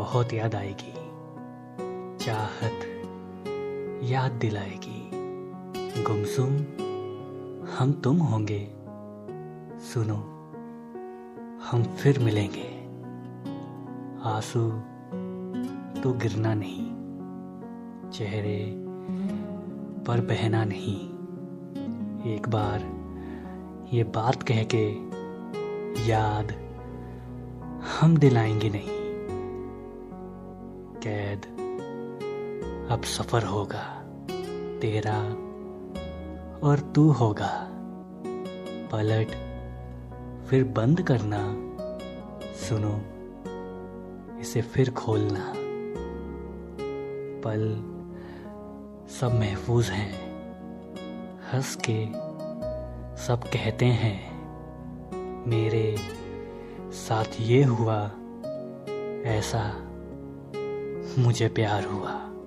बहुत याद आएगी। चाहत याद दिलाएगी। गुमसुम, हम तुम होंगे। सुनो, हम फिर मिलेंगे। आँसू तो गिरना नहीं, चेहरे पर बहना नहीं। एक बार ये बात कह के याद हम दिलाएँगे नहीं। कैद। अब सफ़र होगा तेरा और तू होगा। पलट, फिर बंद करना। सुनो, इसे फिर खोलना। पल सब महफूज हैं, हंस के सब कहते हैं, मेरे साथ ये हुआ, ऐसा मुझे प्यार हुआ।